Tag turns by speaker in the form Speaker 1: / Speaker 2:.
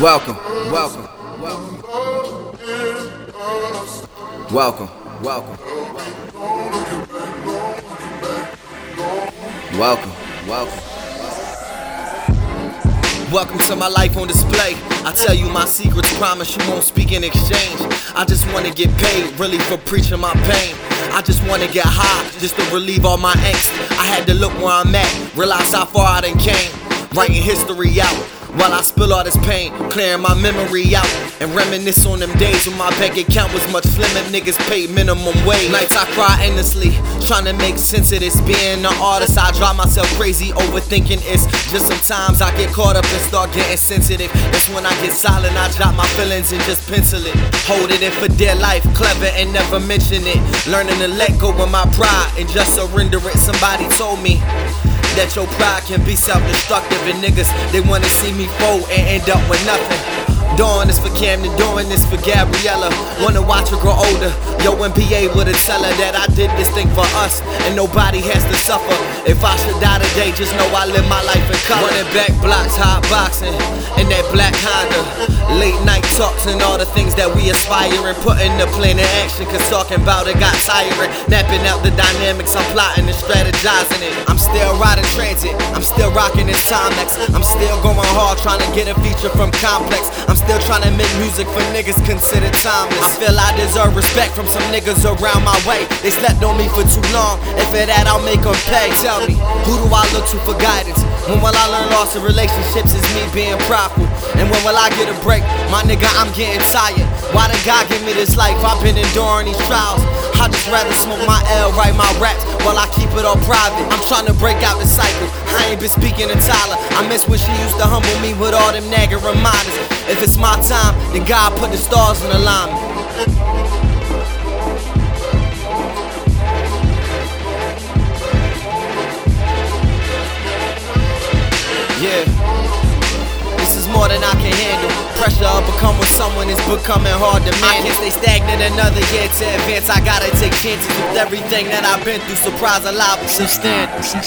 Speaker 1: Welcome, welcome, welcome, welcome, welcome, welcome, welcome. Welcome to my life on display. I tell you my secrets, promise you won't speak in exchange. I just wanna get paid, really, for preaching my pain. I just wanna get high, just to relieve all my angst. I had to look where I'm at, realize how far I done came. Writing history out. While I spill all this pain, clearing my memory out and reminisce on them days when my bank account was much slimmer. Niggas paid minimum wage. Nights I cry endlessly, trying to make sense of this. Being an artist, I drive myself crazy, overthinking it's just sometimes I get caught up and start getting sensitive. It's when I get silent, I drop my feelings and just pencil it. Hold it in for dear life, clever and never mention it. Learning to let go of my pride and just surrender it. Somebody told me that your pride can be self-destructive and niggas they wanna see me fold and end up with nothing. Doing this for Camden, doing this for Gabriella. Wanna watch her grow older. Yo, and be able to tell her that I did this thing for us, and nobody has to suffer. If I should die today, just know I live my life in color. Running back blocks, hot boxing, in that black Honda. Late night talks and all the things that we aspire and putting the plan in action. Cause talking about it got tiring. Napping out the dynamics, I'm plotting and strategizing it. I'm still riding transit, I'm still rocking this Timex. I'm still going hard trying to get a feature from Complex. I'm still trying to make music for niggas considered timeless. I feel I deserve respect from some niggas around my way. They slept on me for too long. If it that, I'll make them pay. Tell me, who do I look to for guidance? When will I learn loss of relationships is me being prideful? And when will I get a break? My nigga, I'm getting tired. Why did God give me this life? I've been enduring these trials. I just rather smoke my L, write my raps while I keep it all private. I'm trying to break out the cycle. I ain't been speaking to Tyler. I miss when she used to humble me with all them nagging reminders. If it's my time, then God put the stars in alignment. Yeah more than I can handle. Pressure of become with someone is becoming hard to manage. I can't stay stagnant another year to advance. I gotta take chances with everything that I've been through. Surprise, alive, substantial.